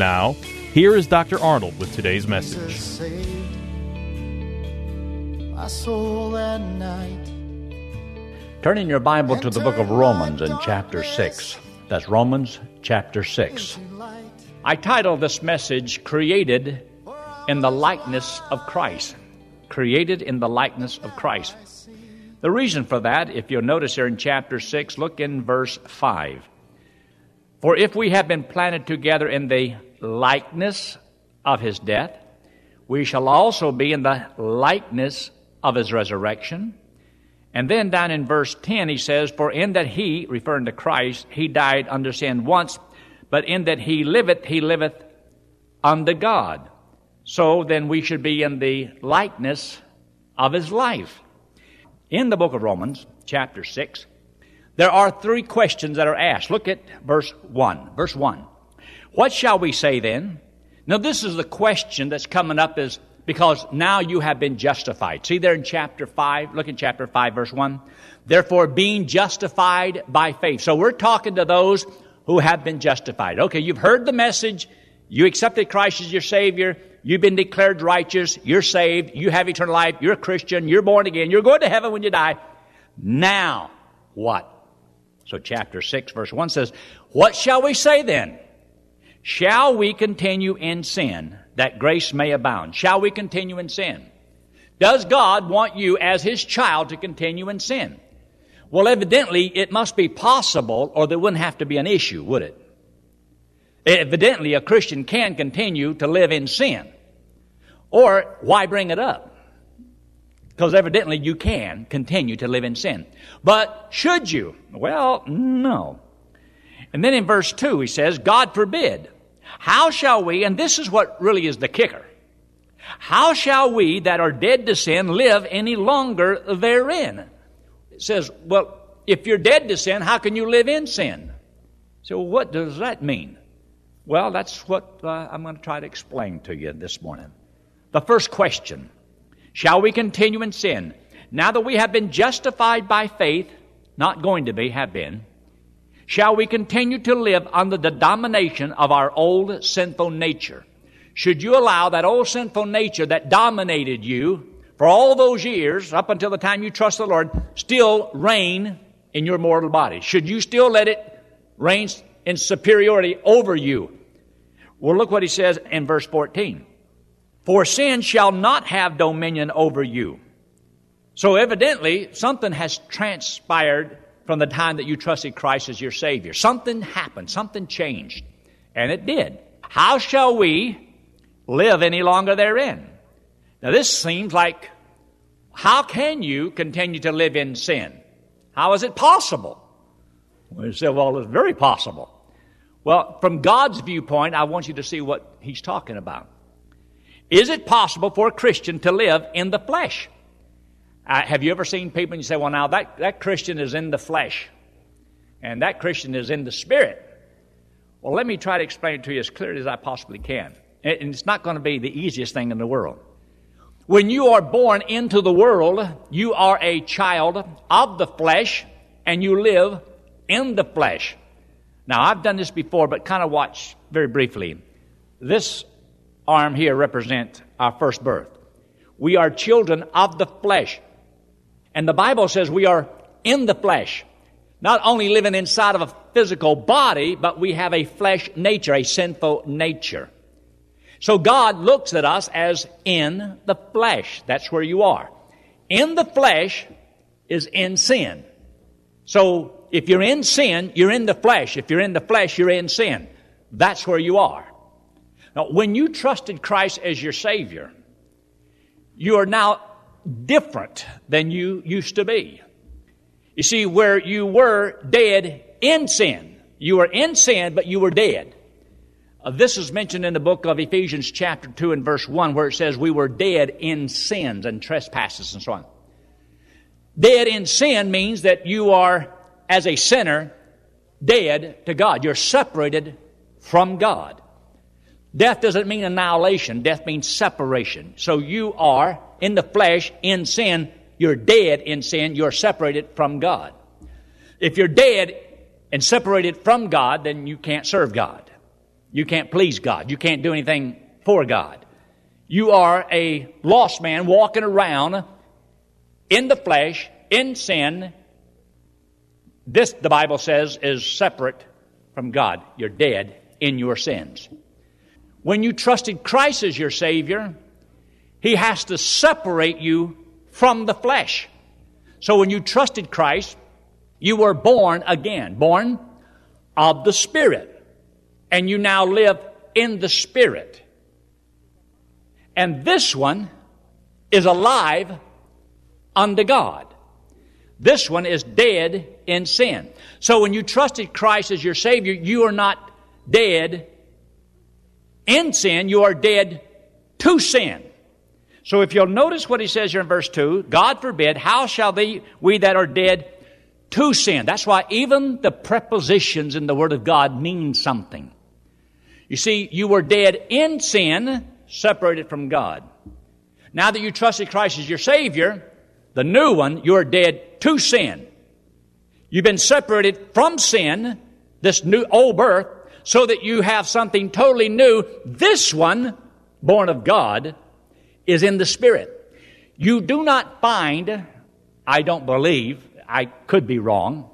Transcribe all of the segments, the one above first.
Now, here is Dr. Arnold with today's message. My soul that night. Turn your Bible to the book of Romans in chapter 6. That's Romans chapter 6. I title this message, Created in the Likeness of Christ. Created in the Likeness of Christ. The reason for that, if you'll notice here in chapter 6, look in verse 5. For if we have been planted together in the likeness of his death, we shall also be in the likeness of his resurrection. And then down in verse 10, he says, For in that he, referring to Christ, he died under sin once, but in that he liveth, he liveth unto God. So then we should be in the likeness of his life. In the book of Romans, chapter 6, there are three questions that are asked. Look at verse 1. Verse 1. What shall we say then? Now, this is the question that's coming up is because now you have been justified. See there in chapter 5, look in chapter 5, verse 1. Therefore, being justified by faith. So we're talking to those who have been justified. Okay, you've heard the message. You accepted Christ as your Savior. You've been declared righteous. You're saved. You have eternal life. You're a Christian. You're born again. You're going to heaven when you die. Now, what? So, chapter 6, verse 1 says, What shall we say then? Shall we continue in sin that grace may abound? Shall we continue in sin? Does God want you as His child to continue in sin? Well, evidently, it must be possible, or there wouldn't have to be an issue, would it? Evidently, a Christian can continue to live in sin. Or why bring it up? Because evidently you can continue to live in sin. But should you? Well, no. And then in verse 2 he says, God forbid. How shall we, and this is what really is the kicker, how shall we that are dead to sin live any longer therein? It says, well, if you're dead to sin, how can you live in sin? So what does that mean? Well, that's what uh, I'm going to try to explain to you this morning. The first question Shall we continue in sin? Now that we have been justified by faith, not going to be, have been, shall we continue to live under the domination of our old sinful nature? Should you allow that old sinful nature that dominated you for all those years, up until the time you trust the Lord, still reign in your mortal body? Should you still let it reign in superiority over you? Well, look what he says in verse 14. For sin shall not have dominion over you. So evidently, something has transpired from the time that you trusted Christ as your Savior. Something happened, something changed. And it did. How shall we live any longer therein? Now, this seems like how can you continue to live in sin? How is it possible? We say, well, it's very possible. Well, from God's viewpoint, I want you to see what He's talking about. Is it possible for a Christian to live in the flesh? Uh, have you ever seen people and you say, well, now that, that Christian is in the flesh and that Christian is in the spirit? Well, let me try to explain it to you as clearly as I possibly can. And it's not going to be the easiest thing in the world. When you are born into the world, you are a child of the flesh and you live in the flesh. Now, I've done this before, but kind of watch very briefly. This arm here represents our first birth. We are children of the flesh. And the Bible says we are in the flesh. Not only living inside of a physical body, but we have a flesh nature, a sinful nature. So God looks at us as in the flesh. That's where you are. In the flesh is in sin. So if you're in sin, you're in the flesh. If you're in the flesh, you're in sin. That's where you are. Now, when you trusted Christ as your Savior, you are now different than you used to be. You see, where you were dead in sin, you were in sin, but you were dead. Uh, this is mentioned in the book of Ephesians, chapter 2, and verse 1, where it says, We were dead in sins and trespasses and so on. Dead in sin means that you are, as a sinner, dead to God. You're separated from God. Death doesn't mean annihilation, death means separation. So you are in the flesh, in sin, you're dead in sin, you're separated from God. If you're dead and separated from God, then you can't serve God. You can't please God. You can't do anything for God. You are a lost man walking around in the flesh, in sin. This, the Bible says, is separate from God. You're dead in your sins. When you trusted Christ as your Savior, He has to separate you from the flesh. So when you trusted Christ, you were born again, born of the Spirit. And you now live in the Spirit. And this one is alive unto God. This one is dead in sin. So when you trusted Christ as your Savior, you are not dead in sin, you are dead to sin. So if you'll notice what he says here in verse 2, God forbid, how shall they, we that are dead to sin? That's why even the prepositions in the Word of God mean something. You see, you were dead in sin, separated from God. Now that you trusted Christ as your Savior, the new one, you're dead to sin. You've been separated from sin, this new old birth, so that you have something totally new. This one, born of God, is in the Spirit. You do not find, I don't believe, I could be wrong,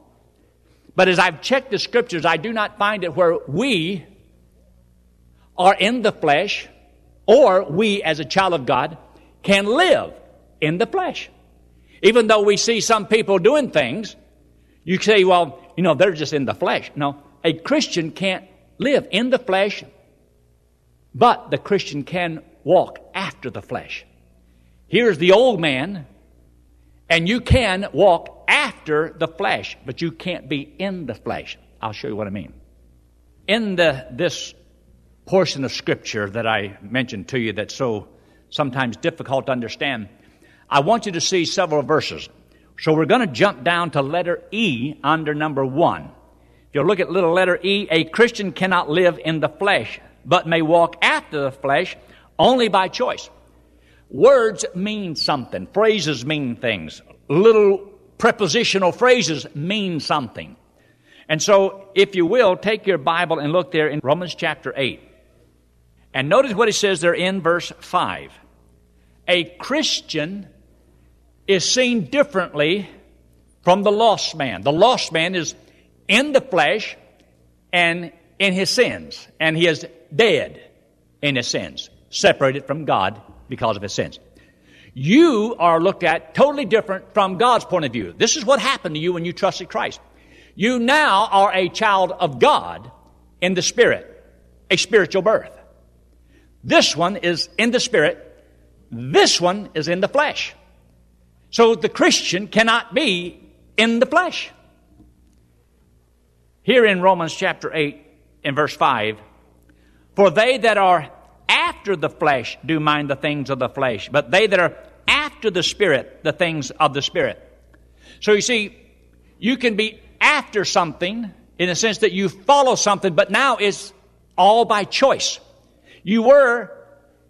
but as I've checked the scriptures, I do not find it where we are in the flesh, or we as a child of God can live in the flesh. Even though we see some people doing things, you say, well, you know, they're just in the flesh. No, a Christian can't live in the flesh, but the Christian can walk after the flesh. Here's the old man, and you can walk after the flesh, but you can't be in the flesh. I'll show you what I mean. In the, this portion of Scripture that I mentioned to you that's so sometimes difficult to understand, I want you to see several verses. So we're going to jump down to letter E under number one If you look at little letter E, a Christian cannot live in the flesh, but may walk after the flesh only by choice. Words mean something. Phrases mean things. Little prepositional phrases mean something. And so, if you will, take your Bible and look there in Romans chapter 8. And notice what it says there in verse 5. A Christian is seen differently from the lost man. The lost man is in the flesh and in his sins. And he is dead in his sins, separated from God because of his sins. You are looked at totally different from God's point of view. This is what happened to you when you trusted Christ. You now are a child of God in the Spirit, a spiritual birth. This one is in the Spirit, this one is in the flesh. So the Christian cannot be in the flesh. Here in Romans chapter 8 and verse 5, for they that are after the flesh do mind the things of the flesh, but they that are after the Spirit, the things of the Spirit. So you see, you can be after something in the sense that you follow something, but now it's all by choice. You were,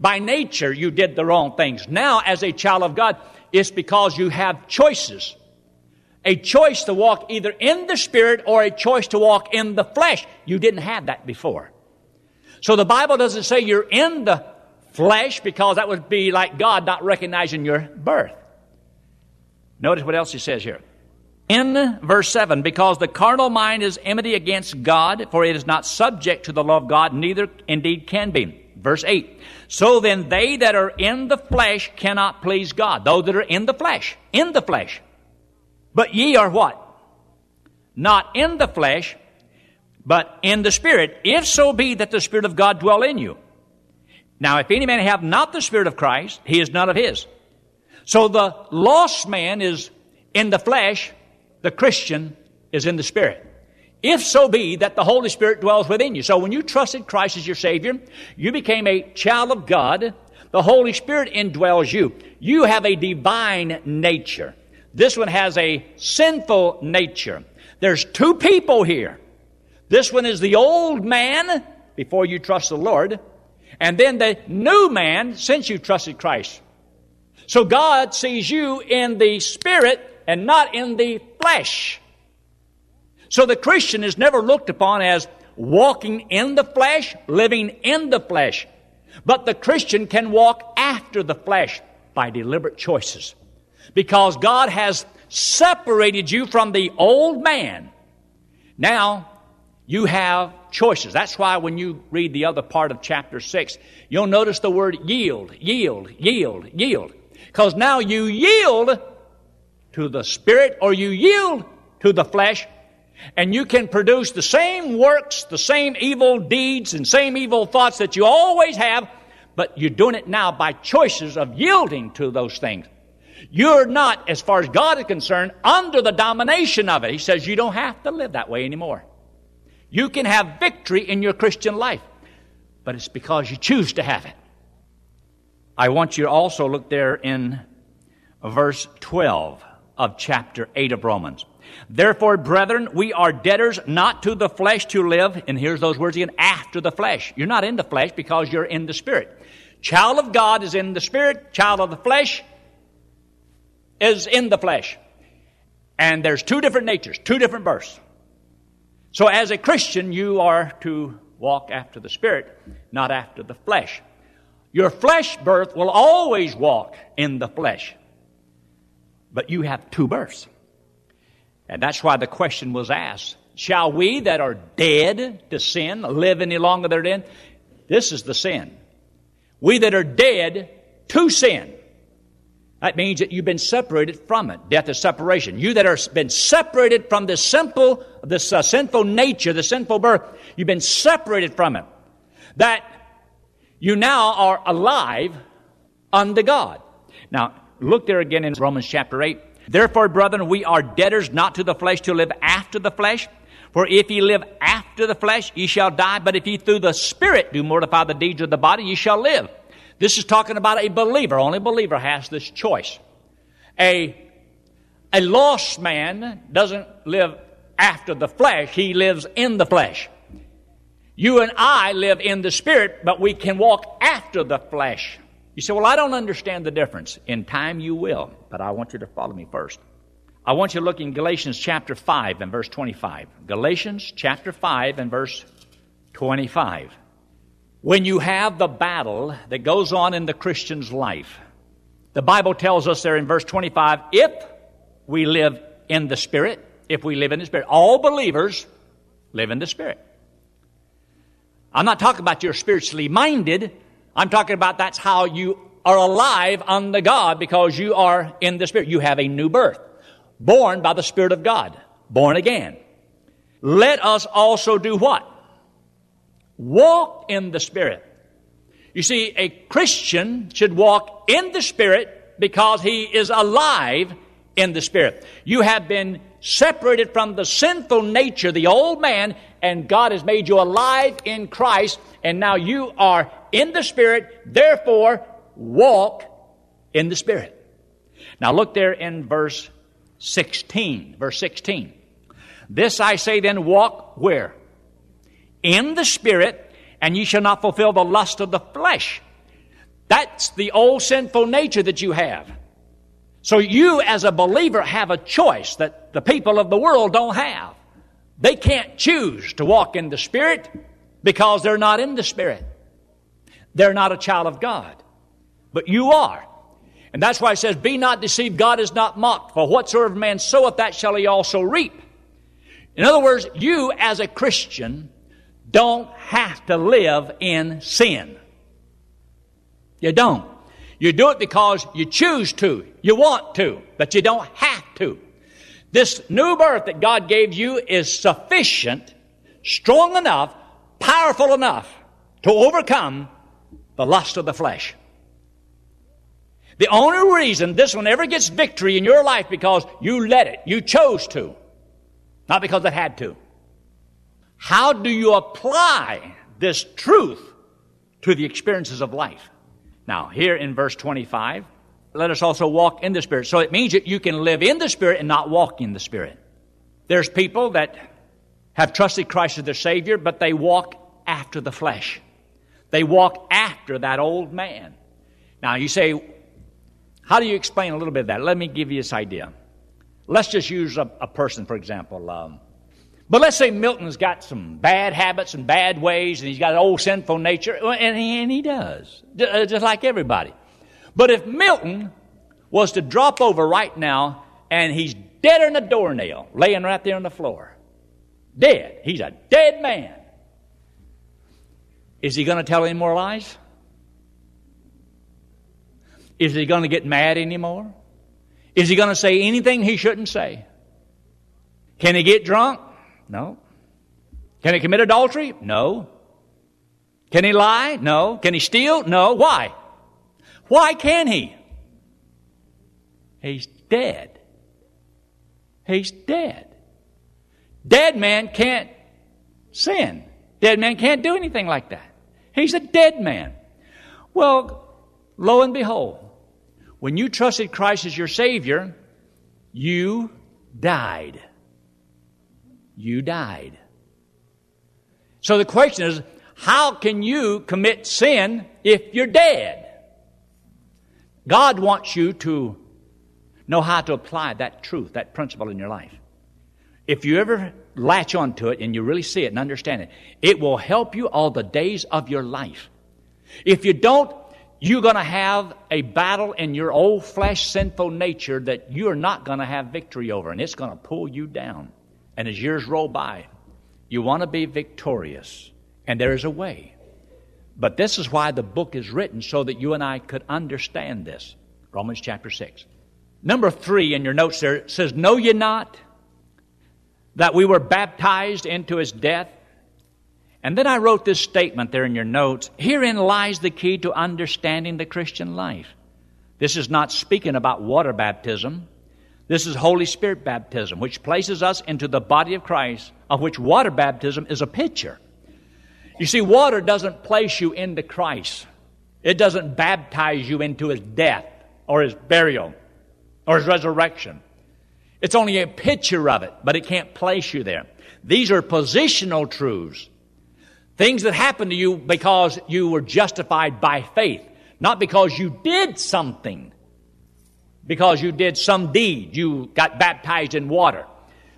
by nature, you did the wrong things. Now, as a child of God, it's because you have choices a choice to walk either in the Spirit or a choice to walk in the flesh. You didn't have that before. So the Bible doesn't say you're in the flesh because that would be like God not recognizing your birth. Notice what else he says here. In verse 7, because the carnal mind is enmity against God, for it is not subject to the law of God, neither indeed can be. Verse 8. So then they that are in the flesh cannot please God. Those that are in the flesh. In the flesh. But ye are what? Not in the flesh, but in the Spirit, if so be that the Spirit of God dwell in you. Now, if any man have not the Spirit of Christ, he is none of his. So the lost man is in the flesh, the Christian is in the Spirit. If so be that the Holy Spirit dwells within you. So when you trusted Christ as your Savior, you became a child of God. The Holy Spirit indwells you. You have a divine nature. This one has a sinful nature. There's two people here. This one is the old man before you trust the Lord, and then the new man since you trusted Christ. So God sees you in the spirit and not in the flesh. So the Christian is never looked upon as walking in the flesh, living in the flesh. But the Christian can walk after the flesh by deliberate choices. Because God has separated you from the old man. Now, you have choices. That's why when you read the other part of chapter 6, you'll notice the word yield, yield, yield, yield. Because now you yield to the Spirit or you yield to the flesh, and you can produce the same works, the same evil deeds, and same evil thoughts that you always have, but you're doing it now by choices of yielding to those things. You're not, as far as God is concerned, under the domination of it. He says you don't have to live that way anymore. You can have victory in your Christian life, but it's because you choose to have it. I want you to also look there in verse 12 of chapter 8 of Romans. Therefore, brethren, we are debtors not to the flesh to live, and here's those words again, after the flesh. You're not in the flesh because you're in the Spirit. Child of God is in the Spirit, child of the flesh is in the flesh. And there's two different natures, two different births. So, as a Christian, you are to walk after the Spirit, not after the flesh. Your flesh birth will always walk in the flesh. But you have two births. And that's why the question was asked Shall we that are dead to sin live any longer therein? This is the sin. We that are dead to sin that means that you've been separated from it. Death is separation. You that are been separated from this simple, this uh, sinful nature, the sinful birth, you've been separated from it. That you now are alive unto God. Now, look there again in Romans chapter 8. Therefore, brethren, we are debtors not to the flesh to live after the flesh. For if ye live after the flesh, ye shall die. But if ye through the Spirit do mortify the deeds of the body, ye shall live. This is talking about a believer. Only a believer has this choice. A, a lost man doesn't live after the flesh, he lives in the flesh. You and I live in the spirit, but we can walk after the flesh. You say, Well, I don't understand the difference. In time you will, but I want you to follow me first. I want you to look in Galatians chapter 5 and verse 25. Galatians chapter 5 and verse 25 when you have the battle that goes on in the Christian's life. The Bible tells us there in verse 25 if we live in the Spirit, if we live in the Spirit, all believers live in the Spirit. I'm not talking about you're spiritually minded. I'm talking about that's how you are alive unto God because you are in the Spirit. You have a new birth, born by the Spirit of God, born again. Let us also do what? Walk in the Spirit. You see, a Christian should walk in the Spirit because he is alive in the Spirit. You have been separated from the sinful nature, the old man, and God has made you alive in Christ, and now you are in the Spirit, therefore walk in the Spirit. Now look there in verse 16. Verse 16. This I say then, walk where? In the Spirit, and ye shall not fulfill the lust of the flesh. That's the old sinful nature that you have. So you, as a believer, have a choice that the people of the world don't have. They can't choose to walk in the Spirit because they're not in the Spirit. They're not a child of God. But you are. And that's why it says, Be not deceived, God is not mocked. For whatsoever man soweth, that shall he also reap. In other words, you as a Christian don't have to live in sin. You don't. You do it because you choose to, you want to, but you don't have to. This new birth that God gave you is sufficient, strong enough, powerful enough to overcome the lust of the flesh. The only reason this one ever gets victory in your life because you let it, you chose to, not because it had to. How do you apply this truth to the experiences of life? Now, here in verse 25, let us also walk in the Spirit. So it means that you can live in the Spirit and not walk in the Spirit. There's people that have trusted Christ as their Savior, but they walk after the flesh. They walk after that old man. Now, you say, how do you explain a little bit of that? Let me give you this idea. Let's just use a, a person, for example. Um, but let's say Milton's got some bad habits and bad ways, and he's got an old sinful nature, and he, and he does, uh, just like everybody. But if Milton was to drop over right now, and he's dead on a doornail, laying right there on the floor, dead, he's a dead man, is he going to tell any more lies? Is he going to get mad anymore? Is he going to say anything he shouldn't say? Can he get drunk? No. Can he commit adultery? No. Can he lie? No. Can he steal? No. Why? Why can he? He's dead. He's dead. Dead man can't sin. Dead man can't do anything like that. He's a dead man. Well, lo and behold, when you trusted Christ as your Savior, you died you died. So the question is, how can you commit sin if you're dead? God wants you to know how to apply that truth, that principle in your life. If you ever latch onto it and you really see it and understand it, it will help you all the days of your life. If you don't, you're going to have a battle in your old flesh sinful nature that you're not going to have victory over, and it's going to pull you down. And as years roll by, you want to be victorious. And there is a way. But this is why the book is written, so that you and I could understand this. Romans chapter 6. Number three in your notes there says, Know ye not that we were baptized into his death? And then I wrote this statement there in your notes. Herein lies the key to understanding the Christian life. This is not speaking about water baptism. This is Holy Spirit baptism, which places us into the body of Christ, of which water baptism is a picture. You see, water doesn't place you into Christ. It doesn't baptize you into his death or his burial or his resurrection. It's only a picture of it, but it can't place you there. These are positional truths. Things that happen to you because you were justified by faith, not because you did something because you did some deed. You got baptized in water.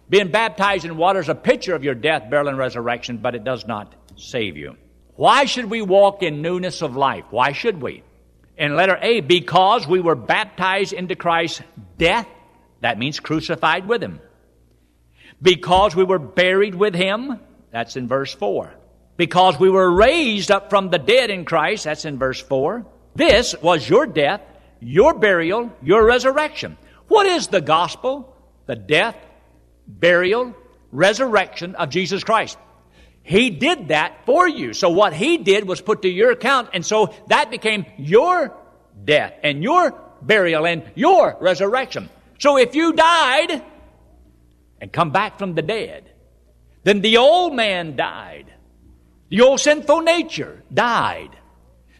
Being baptized in water is a picture of your death, burial, and resurrection, but it does not save you. Why should we walk in newness of life? Why should we? In letter A, because we were baptized into Christ's death, that means crucified with Him. Because we were buried with Him, that's in verse 4. Because we were raised up from the dead in Christ, that's in verse 4. This was your death your burial, your resurrection. What is the gospel? The death, burial, resurrection of Jesus Christ. He did that for you. So what he did was put to your account, and so that became your death and your burial and your resurrection. So if you died and come back from the dead, then the old man died. The old sinful nature died.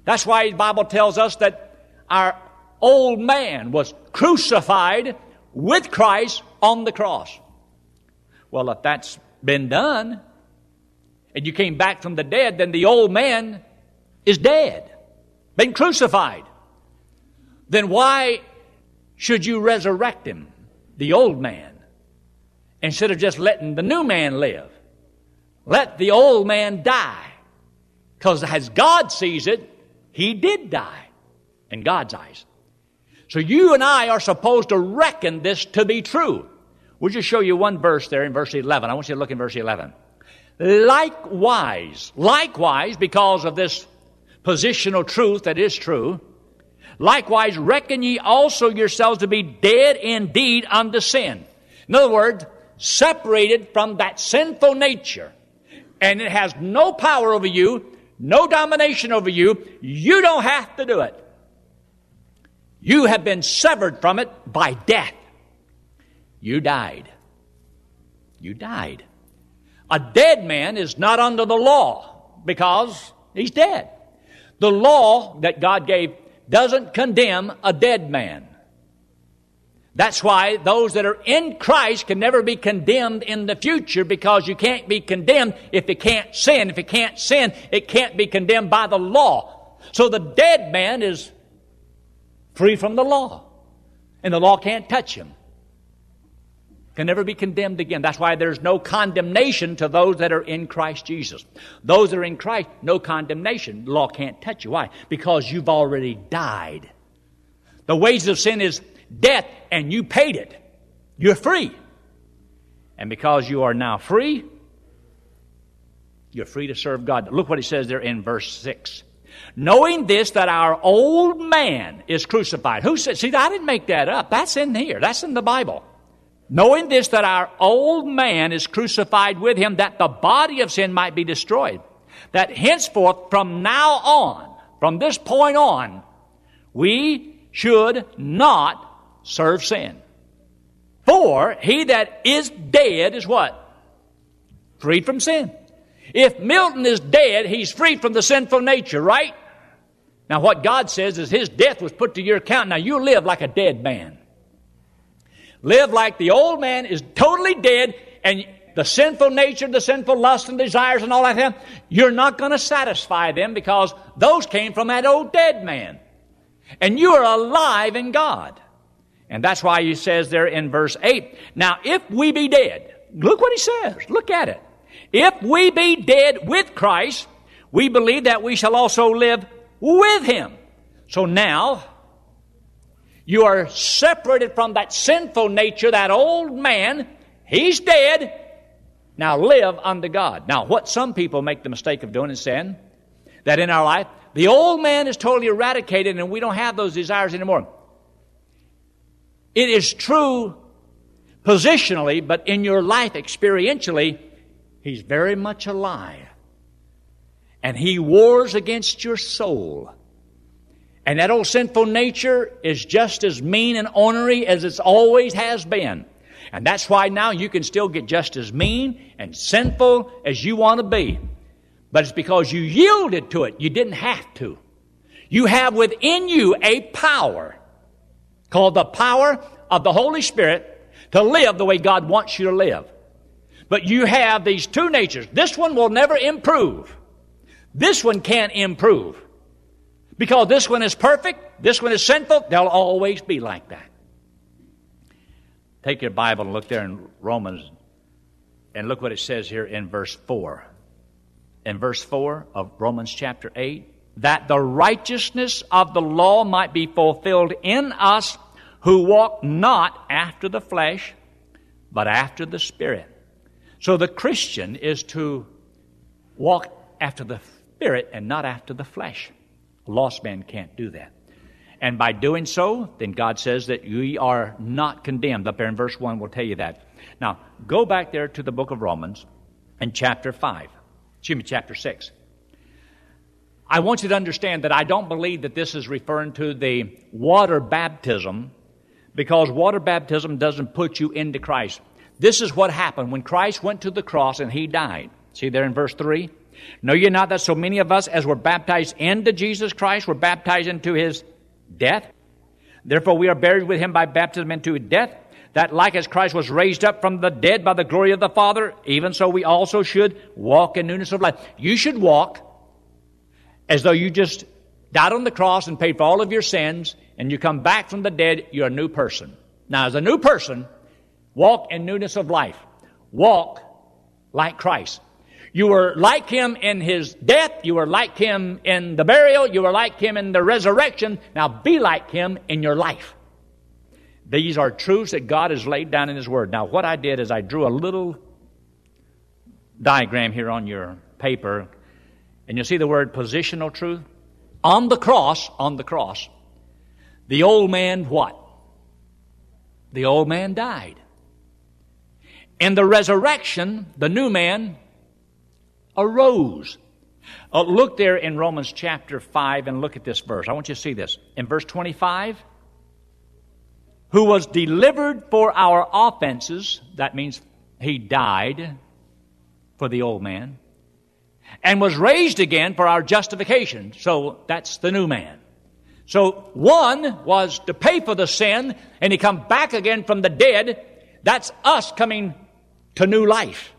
That's why the Bible tells us that our old man was crucified with Christ on the cross. Well, if that's been done, and you came back from the dead, then the old man is dead, been crucified. Then why should you resurrect him, the old man, instead of just letting the new man live? Let the old man die. Because as God sees it, he did die in God's eyes. So you and I are supposed to reckon this to be true. We'll just show you one verse there in verse 11. I want you to look in verse 11. Likewise, likewise, because of this positional truth that is true, Likewise, reckon ye also yourselves to be dead indeed unto sin. In other words, separated from that sinful nature. And it has no power over you, no domination over you. You don't have to do it. You have been severed from it by death. You died. You died. A dead man is not under the law because he's dead. The law that God gave doesn't condemn a dead man. That's why those that are in Christ can never be condemned in the future because you can't be condemned if you can't sin. If you can't sin, it can't be condemned by the law. So the dead man is free from the law. And the law can't touch him. Can never be condemned again. That's why there's no condemnation to those that are in Christ Jesus. Those that are in Christ, no condemnation. The law can't touch you. Why? Because you've already died. The wages of sin is death, and you paid it. You're free. And because you are now free, you're free to serve God. Look what he says there in verse 6. Knowing this, that our old man is crucified. Who said, see, I didn't make that up. That's in here. That's in the Bible. Knowing this, that our old man is crucified with him, that the body of sin might be destroyed. That henceforth, from now on, from this point on, we should not serve sin. For he that is dead is what? Freed from sin. If Milton is dead, he's free from the sinful nature, right? Now, what God says is his death was put to your account. Now, you live like a dead man. Live like the old man is totally dead, and the sinful nature, the sinful lust and desires and all that, you're not going to satisfy them because those came from that old dead man. And you are alive in God. And that's why he says there in verse 8, Now if we be dead, look what he says, look at it. If we be dead with Christ, we believe that we shall also live with him. So now, you are separated from that sinful nature, that old man. He's dead. Now live unto God. Now, what some people make the mistake of doing is saying that in our life, the old man is totally eradicated and we don't have those desires anymore. It is true positionally, but in your life experientially, he's very much alive. And he wars against your soul. And that old sinful nature is just as mean and ornery as it always has been. And that's why now you can still get just as mean and sinful as you want to be. But it's because you yielded to it. You didn't have to. You have within you a power called the power of the Holy Spirit to live the way God wants you to live. But you have these two natures. This one will never improve. This one can't improve. Because this one is perfect, this one is sinful, they'll always be like that. Take your Bible and look there in Romans and look what it says here in verse 4. In verse 4 of Romans chapter 8, that the righteousness of the law might be fulfilled in us who walk not after the flesh, but after the Spirit. So the Christian is to walk after the Spirit and not after the flesh. A lost man can't do that. And by doing so, then God says that we are not condemned. Up there in verse 1 we'll tell you that. Now, go back there to the book of Romans and chapter 5. Excuse me, chapter 6. I want you to understand that I don't believe that this is referring to the water baptism because water baptism doesn't put you into Christ. This is what happened when Christ went to the cross and he died. See there in verse 3? Know ye not that so many of us as were baptized into Jesus Christ were baptized into his death? Therefore we are buried with him by baptism into death, that like as Christ was raised up from the dead by the glory of the Father, even so we also should walk in newness of life. You should walk as though you just died on the cross and paid for all of your sins, and you come back from the dead, you're a new person. Now, as a new person, walk in newness of life. Walk like Christ. You were like him in his death. You were like him in the burial. You were like him in the resurrection. Now be like him in your life. These are truths that God has laid down in his word. Now, what I did is I drew a little diagram here on your paper and you see the word positional truth? On the cross, on the cross, The old man, what? The old man died. In the resurrection, the new man arose. Uh, look there in Romans chapter 5 and look at this verse. I want you to see this. In verse 25, who was delivered for our offenses, that means he died for the old man, and was raised again for our justification. So that's the new man. So one was to pay for the sin, and he come back again from the dead. That's us coming to new life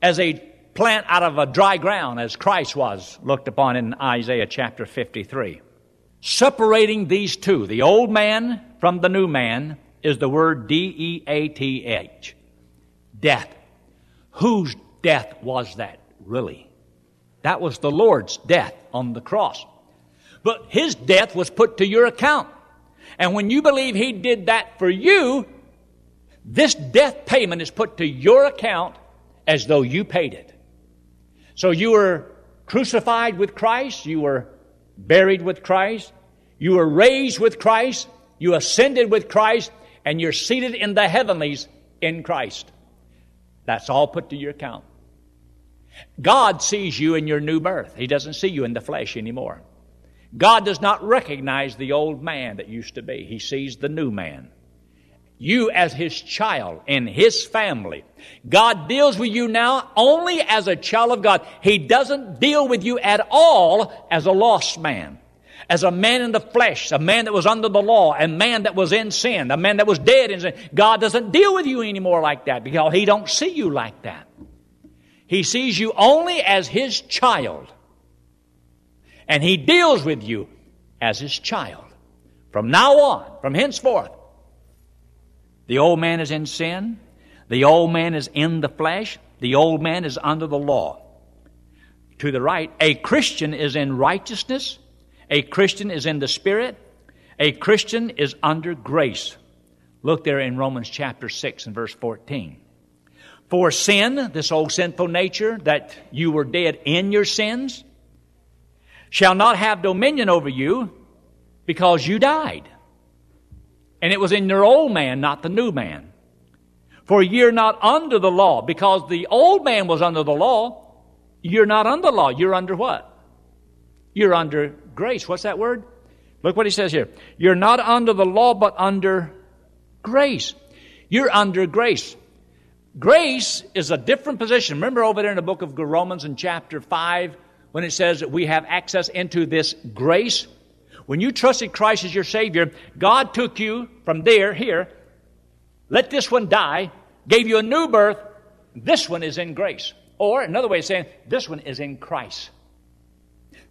as a plant out of a dry ground, as Christ was looked upon in Isaiah chapter 53. Separating these two, the old man from the new man, is the word D E A T H. Death. Whose death was that, really? That was the Lord's death on the cross. But his death was put to your account. And when you believe he did that for you, this death payment is put to your account as though you paid it. So you were crucified with Christ, you were buried with Christ, you were raised with Christ, you ascended with Christ, and you're seated in the heavenlies in Christ. That's all put to your account. God sees you in your new birth. He doesn't see you in the flesh anymore. God does not recognize the old man that used to be. He sees the new man. You as his child in his family. God deals with you now only as a child of God. He doesn't deal with you at all as a lost man. As a man in the flesh, a man that was under the law, a man that was in sin, a man that was dead in sin. God doesn't deal with you anymore like that because he don't see you like that. He sees you only as his child. And he deals with you as his child. From now on, from henceforth, the old man is in sin. The old man is in the flesh. The old man is under the law. To the right, a Christian is in righteousness. A Christian is in the Spirit. A Christian is under grace. Look there in Romans chapter 6 and verse 14. For sin, this old sinful nature that you were dead in your sins, shall not have dominion over you because you died. And it was in your old man, not the new man. For you're not under the law, because the old man was under the law. You're not under law. You're under what? You're under grace. What's that word? Look what he says here. You're not under the law, but under grace. You're under grace. Grace is a different position. Remember over there in the book of Romans in chapter 5 when it says that we have access into this grace? When you trusted Christ as your Savior, God took you from there, here, let this one die, gave you a new birth. This one is in grace. Or another way of saying, this one is in Christ.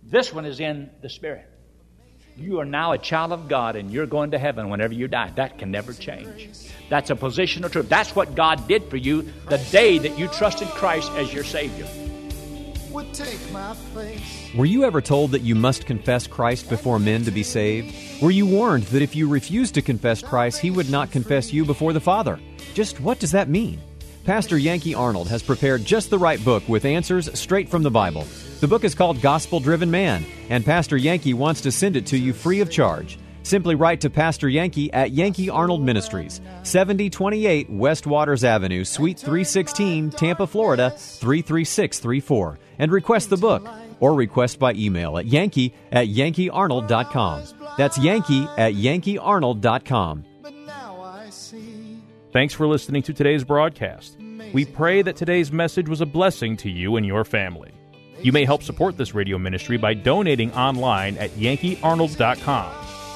This one is in the Spirit. You are now a child of God and you're going to heaven whenever you die. That can never change. That's a position of truth. That's what God did for you the day that you trusted Christ as your Savior would take my place. Were you ever told that you must confess Christ before men to be saved? Were you warned that if you refused to confess Christ, he would not confess you before the Father? Just what does that mean? Pastor Yankee Arnold has prepared just the right book with answers straight from the Bible. The book is called Gospel Driven Man, and Pastor Yankee wants to send it to you free of charge. Simply write to Pastor Yankee at Yankee Arnold Ministries, 7028 West Waters Avenue, Suite 316, Tampa, Florida 33634, and request the book or request by email at yankee at yankeearnold.com. That's yankee at yankeearnold.com. Thanks for listening to today's broadcast. We pray that today's message was a blessing to you and your family. You may help support this radio ministry by donating online at yankeearnold.com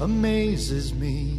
amazes me.